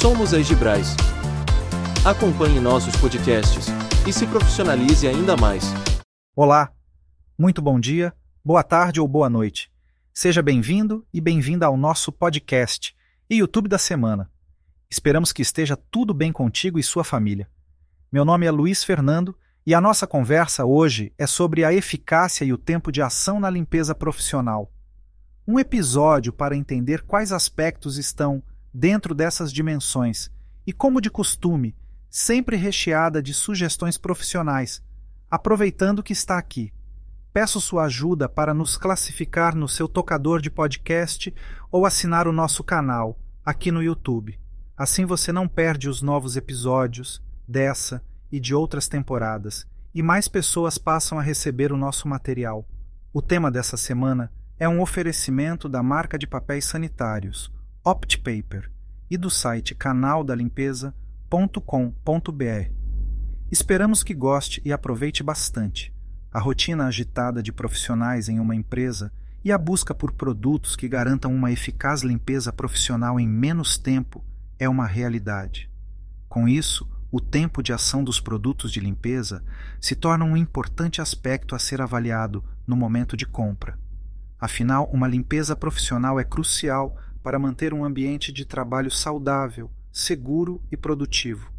Somos a Egibrais. Acompanhe nossos podcasts e se profissionalize ainda mais. Olá, muito bom dia, boa tarde ou boa noite. Seja bem-vindo e bem-vinda ao nosso podcast e YouTube da semana. Esperamos que esteja tudo bem contigo e sua família. Meu nome é Luiz Fernando e a nossa conversa hoje é sobre a eficácia e o tempo de ação na limpeza profissional. Um episódio para entender quais aspectos estão dentro dessas dimensões e, como de costume, sempre recheada de sugestões profissionais, aproveitando que está aqui. Peço sua ajuda para nos classificar no seu tocador de podcast ou assinar o nosso canal aqui no YouTube. Assim você não perde os novos episódios dessa e de outras temporadas, e mais pessoas passam a receber o nosso material. O tema dessa semana é um oferecimento da marca de papéis sanitários OptPaper e do site canaldalimpeza.com.br. Esperamos que goste e aproveite bastante. A rotina agitada de profissionais em uma empresa e a busca por produtos que garantam uma eficaz limpeza profissional em menos tempo é uma realidade. Com isso, o tempo de ação dos produtos de limpeza se torna um importante aspecto a ser avaliado no momento de compra. Afinal, uma limpeza profissional é crucial para manter um ambiente de trabalho saudável, seguro e produtivo.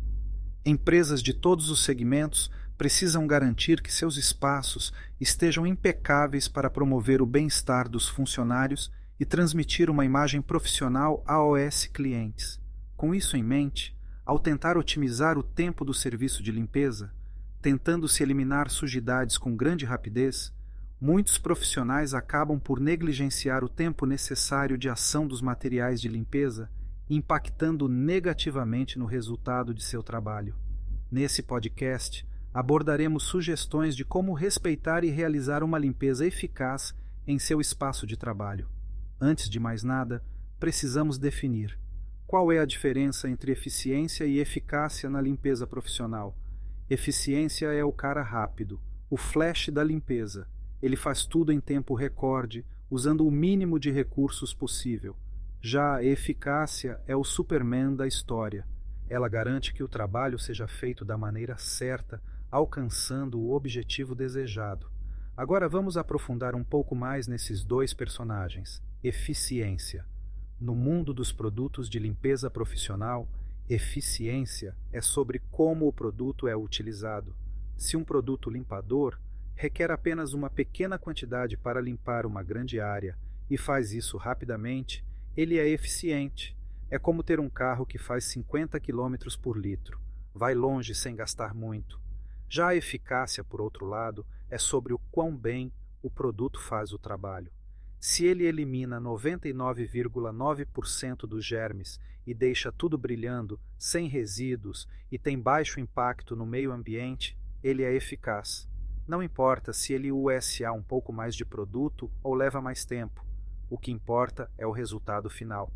Empresas de todos os segmentos precisam garantir que seus espaços estejam impecáveis para promover o bem-estar dos funcionários e transmitir uma imagem profissional a OS clientes. Com isso em mente, ao tentar otimizar o tempo do serviço de limpeza, tentando se eliminar sujidades com grande rapidez, muitos profissionais acabam por negligenciar o tempo necessário de ação dos materiais de limpeza, impactando negativamente no resultado de seu trabalho. Nesse podcast, abordaremos sugestões de como respeitar e realizar uma limpeza eficaz em seu espaço de trabalho. Antes de mais nada, precisamos definir qual é a diferença entre eficiência e eficácia na limpeza profissional? Eficiência é o cara rápido, o flash da limpeza. Ele faz tudo em tempo recorde, usando o mínimo de recursos possível. Já a eficácia é o Superman da história. Ela garante que o trabalho seja feito da maneira certa, alcançando o objetivo desejado. Agora vamos aprofundar um pouco mais nesses dois personagens. Eficiência. No mundo dos produtos de limpeza profissional, eficiência é sobre como o produto é utilizado. Se um produto limpador requer apenas uma pequena quantidade para limpar uma grande área e faz isso rapidamente, ele é eficiente. É como ter um carro que faz 50 km por litro. Vai longe sem gastar muito. Já a eficácia, por outro lado, é sobre o quão bem o produto faz o trabalho. Se ele elimina 99,9% dos germes e deixa tudo brilhando, sem resíduos e tem baixo impacto no meio ambiente, ele é eficaz. Não importa se ele USA um pouco mais de produto ou leva mais tempo, o que importa é o resultado final.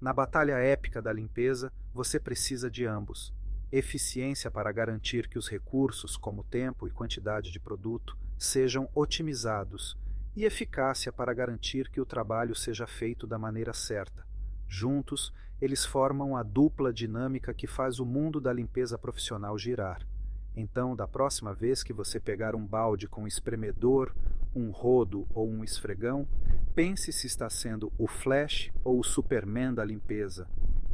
Na batalha épica da limpeza, você precisa de ambos: eficiência para garantir que os recursos, como tempo e quantidade de produto, sejam otimizados e eficácia para garantir que o trabalho seja feito da maneira certa. Juntos, eles formam a dupla dinâmica que faz o mundo da limpeza profissional girar. Então, da próxima vez que você pegar um balde com espremedor, um rodo ou um esfregão, pense se está sendo o Flash ou o Superman da limpeza.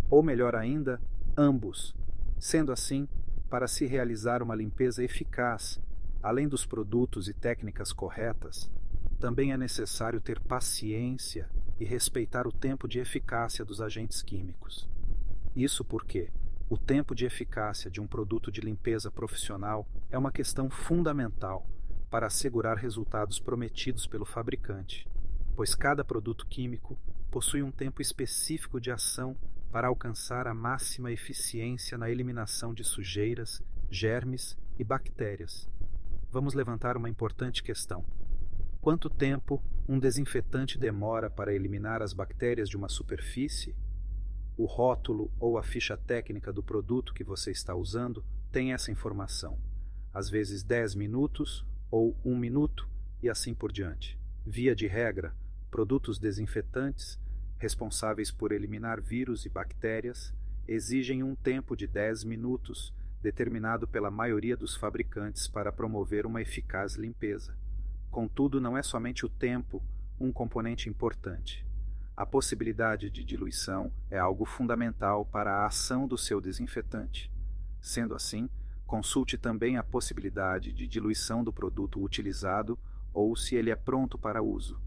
Ou melhor ainda, ambos. Sendo assim, para se realizar uma limpeza eficaz, além dos produtos e técnicas corretas, também é necessário ter paciência e respeitar o tempo de eficácia dos agentes químicos. Isso porque o tempo de eficácia de um produto de limpeza profissional é uma questão fundamental para assegurar resultados prometidos pelo fabricante, pois cada produto químico possui um tempo específico de ação para alcançar a máxima eficiência na eliminação de sujeiras, germes e bactérias. Vamos levantar uma importante questão. Quanto tempo um desinfetante demora para eliminar as bactérias de uma superfície? O rótulo ou a ficha técnica do produto que você está usando tem essa informação. Às vezes 10 minutos ou 1 minuto e assim por diante. Via de regra, produtos desinfetantes, responsáveis por eliminar vírus e bactérias, exigem um tempo de 10 minutos, determinado pela maioria dos fabricantes para promover uma eficaz limpeza. Contudo, não é somente o tempo um componente importante. A possibilidade de diluição é algo fundamental para a ação do seu desinfetante. Sendo assim, consulte também a possibilidade de diluição do produto utilizado ou se ele é pronto para uso.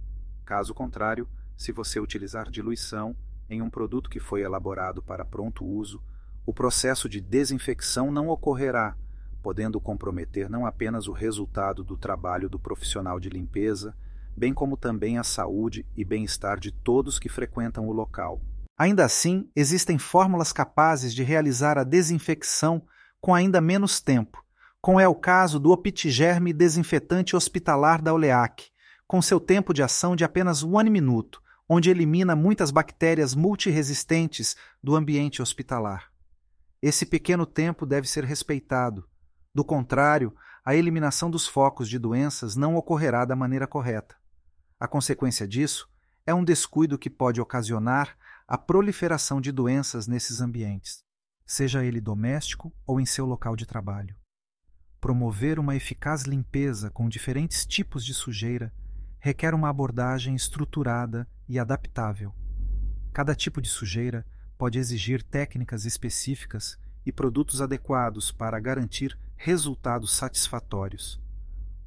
Caso contrário, se você utilizar diluição em um produto que foi elaborado para pronto uso, o processo de desinfecção não ocorrerá, podendo comprometer não apenas o resultado do trabalho do profissional de limpeza, bem como também a saúde e bem-estar de todos que frequentam o local. Ainda assim, existem fórmulas capazes de realizar a desinfecção com ainda menos tempo, como é o caso do Optigerme desinfetante hospitalar da Oleac, com seu tempo de ação de apenas um minuto, onde elimina muitas bactérias multiresistentes do ambiente hospitalar. Esse pequeno tempo deve ser respeitado. Do contrário, a eliminação dos focos de doenças não ocorrerá da maneira correta. A consequência disso é um descuido que pode ocasionar a proliferação de doenças nesses ambientes, seja ele doméstico ou em seu local de trabalho. Promover uma eficaz limpeza com diferentes tipos de sujeira requer uma abordagem estruturada e adaptável. Cada tipo de sujeira pode exigir técnicas específicas e produtos adequados para garantir resultados satisfatórios.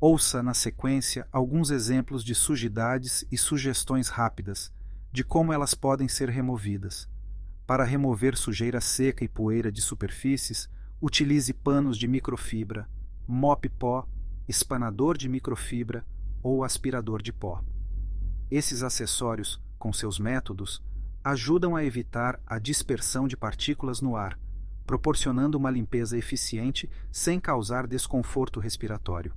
Ouça na sequência alguns exemplos de sujidades e sugestões rápidas de como elas podem ser removidas. Para remover sujeira seca e poeira de superfícies, utilize panos de microfibra, mop pó, espanador de microfibra ou aspirador de pó. Esses acessórios, com seus métodos, ajudam a evitar a dispersão de partículas no ar, proporcionando uma limpeza eficiente sem causar desconforto respiratório.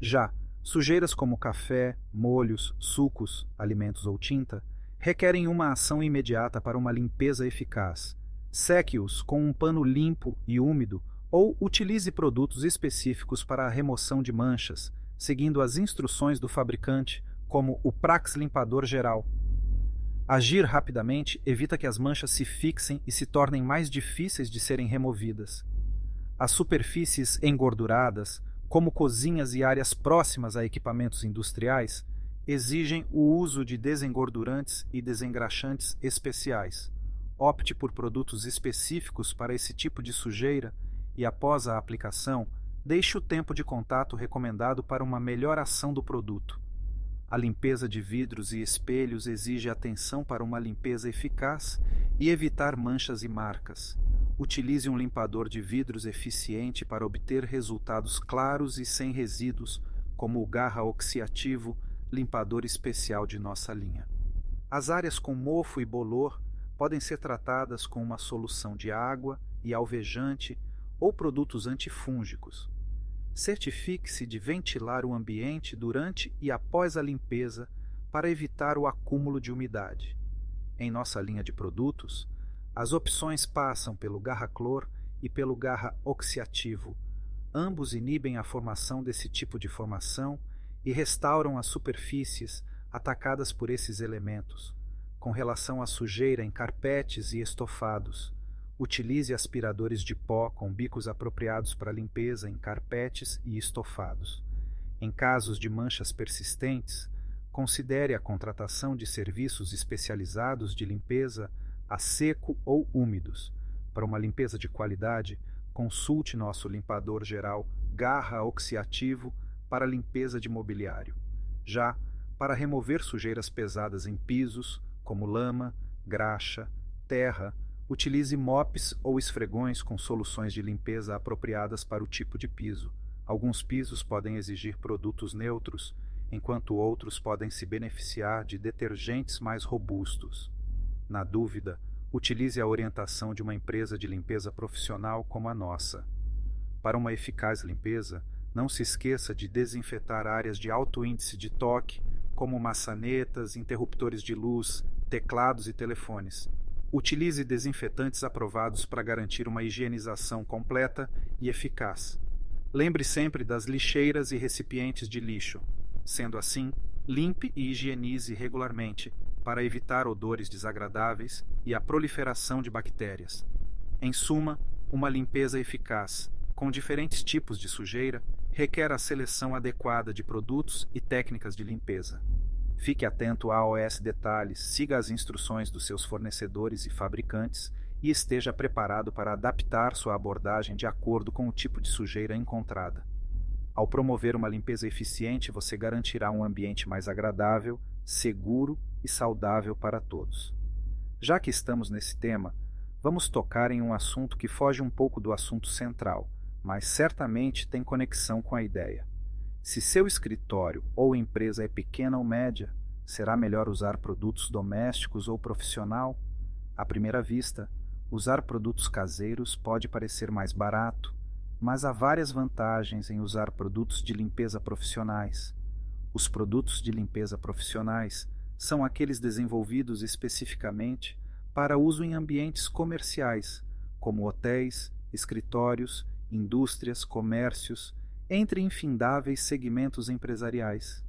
Já sujeiras como café, molhos, sucos, alimentos ou tinta requerem uma ação imediata para uma limpeza eficaz. Seque-os com um pano limpo e úmido ou utilize produtos específicos para a remoção de manchas, seguindo as instruções do fabricante, como o Prax Limpador Geral, Agir rapidamente evita que as manchas se fixem e se tornem mais difíceis de serem removidas. As superfícies engorduradas, como cozinhas e áreas próximas a equipamentos industriais, exigem o uso de desengordurantes e desengraxantes especiais. Opte por produtos específicos para esse tipo de sujeira e, após a aplicação, deixe o tempo de contato recomendado para uma melhor ação do produto. A limpeza de vidros e espelhos exige atenção para uma limpeza eficaz e evitar manchas e marcas. Utilize um limpador de vidros eficiente para obter resultados claros e sem resíduos, como o Garra Oxiativo, limpador especial de nossa linha. As áreas com mofo e bolor podem ser tratadas com uma solução de água e alvejante ou produtos antifúngicos. Certifique-se de ventilar o ambiente durante e após a limpeza para evitar o acúmulo de umidade. Em nossa linha de produtos, as opções passam pelo Garra-Clor e pelo Garra Oxiativo. Ambos inibem a formação desse tipo de formação e restauram as superfícies atacadas por esses elementos, com relação à sujeira em carpetes e estofados, Utilize aspiradores de pó com bicos apropriados para limpeza em carpetes e estofados. Em casos de manchas persistentes, considere a contratação de serviços especializados de limpeza a seco ou úmidos. Para uma limpeza de qualidade, consulte nosso limpador geral Garra Oxiativo para limpeza de mobiliário. Já para remover sujeiras pesadas em pisos, como lama, graxa, terra, Utilize mops ou esfregões com soluções de limpeza apropriadas para o tipo de piso. Alguns pisos podem exigir produtos neutros, enquanto outros podem se beneficiar de detergentes mais robustos. Na dúvida, utilize a orientação de uma empresa de limpeza profissional como a nossa. Para uma eficaz limpeza, não se esqueça de desinfetar áreas de alto índice de toque, como maçanetas, interruptores de luz, teclados e telefones. Utilize desinfetantes aprovados para garantir uma higienização completa e eficaz. Lembre sempre das lixeiras e recipientes de lixo. Sendo assim, limpe e higienize regularmente para evitar odores desagradáveis e a proliferação de bactérias. Em suma, uma limpeza eficaz, com diferentes tipos de sujeira, requer a seleção adequada de produtos e técnicas de limpeza. Fique atento a AOS detalhes, siga as instruções dos seus fornecedores e fabricantes e esteja preparado para adaptar sua abordagem de acordo com o tipo de sujeira encontrada. Ao promover uma limpeza eficiente, você garantirá um ambiente mais agradável, seguro e saudável para todos. Já que estamos nesse tema, vamos tocar em um assunto que foge um pouco do assunto central, mas certamente tem conexão com a ideia. Se seu escritório ou empresa é pequena ou média, será melhor usar produtos domésticos ou profissional? À primeira vista, usar produtos caseiros pode parecer mais barato, mas há várias vantagens em usar produtos de limpeza profissionais. Os produtos de limpeza profissionais são aqueles desenvolvidos especificamente para uso em ambientes comerciais, como hotéis, escritórios, indústrias, comércios, entre infindáveis segmentos empresariais.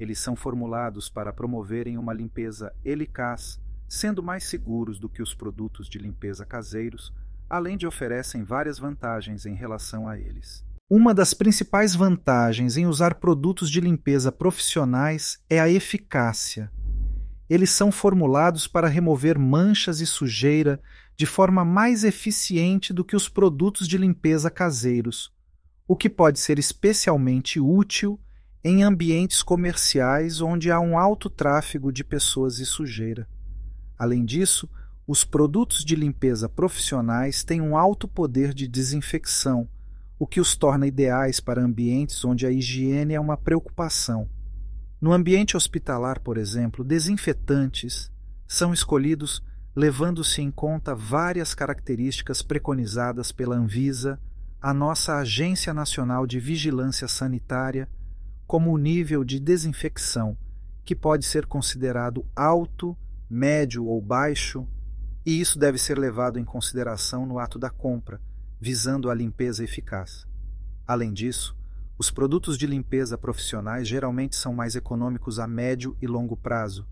Eles são formulados para promoverem uma limpeza eficaz, sendo mais seguros do que os produtos de limpeza caseiros, além de oferecem várias vantagens em relação a eles. Uma das principais vantagens em usar produtos de limpeza profissionais é a eficácia. Eles são formulados para remover manchas e sujeira de forma mais eficiente do que os produtos de limpeza caseiros, o que pode ser especialmente útil em ambientes comerciais onde há um alto tráfego de pessoas e sujeira. Além disso, os produtos de limpeza profissionais têm um alto poder de desinfecção, o que os torna ideais para ambientes onde a higiene é uma preocupação. No ambiente hospitalar, por exemplo, desinfetantes são escolhidos levando-se em conta várias características preconizadas pela Anvisa, a nossa Agência Nacional de Vigilância Sanitária, como o nível de desinfecção, que pode ser considerado alto, médio ou baixo, e isso deve ser levado em consideração no ato da compra, visando a limpeza eficaz. Além disso, os produtos de limpeza profissionais geralmente são mais econômicos a médio e longo prazo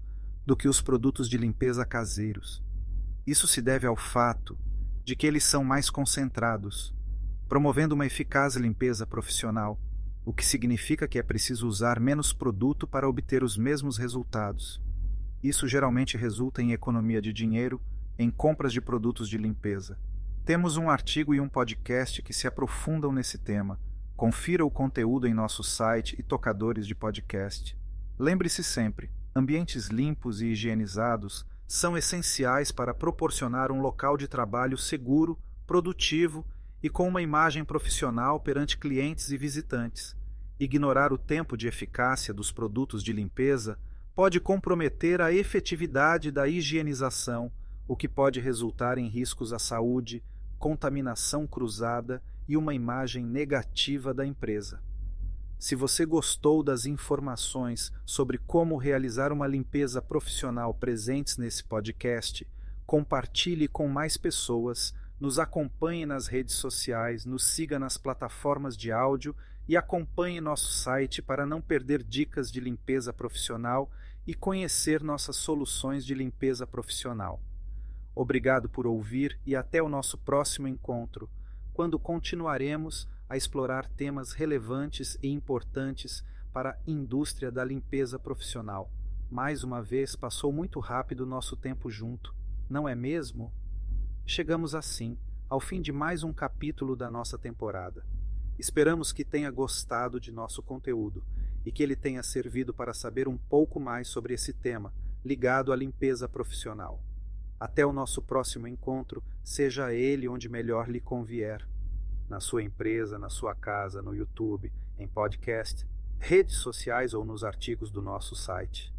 do que os produtos de limpeza caseiros. Isso se deve ao fato de que eles são mais concentrados, promovendo uma eficaz limpeza profissional, o que significa que é preciso usar menos produto para obter os mesmos resultados. Isso geralmente resulta em economia de dinheiro em compras de produtos de limpeza. Temos um artigo e um podcast que se aprofundam nesse tema. Confira o conteúdo em nosso site e tocadores de podcast. Lembre-se sempre: ambientes limpos e higienizados são essenciais para proporcionar um local de trabalho seguro, produtivo e com uma imagem profissional perante clientes e visitantes. Ignorar o tempo de eficácia dos produtos de limpeza pode comprometer a efetividade da higienização, o que pode resultar em riscos à saúde, contaminação cruzada e uma imagem negativa da empresa. Se você gostou das informações sobre como realizar uma limpeza profissional presentes nesse podcast, compartilhe com mais pessoas, nos acompanhe nas redes sociais, nos siga nas plataformas de áudio e acompanhe nosso site para não perder dicas de limpeza profissional e conhecer nossas soluções de limpeza profissional. Obrigado por ouvir e até o nosso próximo encontro, quando continuaremos a explorar temas relevantes e importantes para a indústria da limpeza profissional. Mais uma vez passou muito rápido nosso tempo junto, não é mesmo? Chegamos assim ao fim de mais um capítulo da nossa temporada. Esperamos que tenha gostado de nosso conteúdo e que ele tenha servido para saber um pouco mais sobre esse tema ligado à limpeza profissional. Até o nosso próximo encontro, seja ele onde melhor lhe convier. Na sua empresa, na sua casa, no YouTube, em podcast, redes sociais ou nos artigos do nosso site.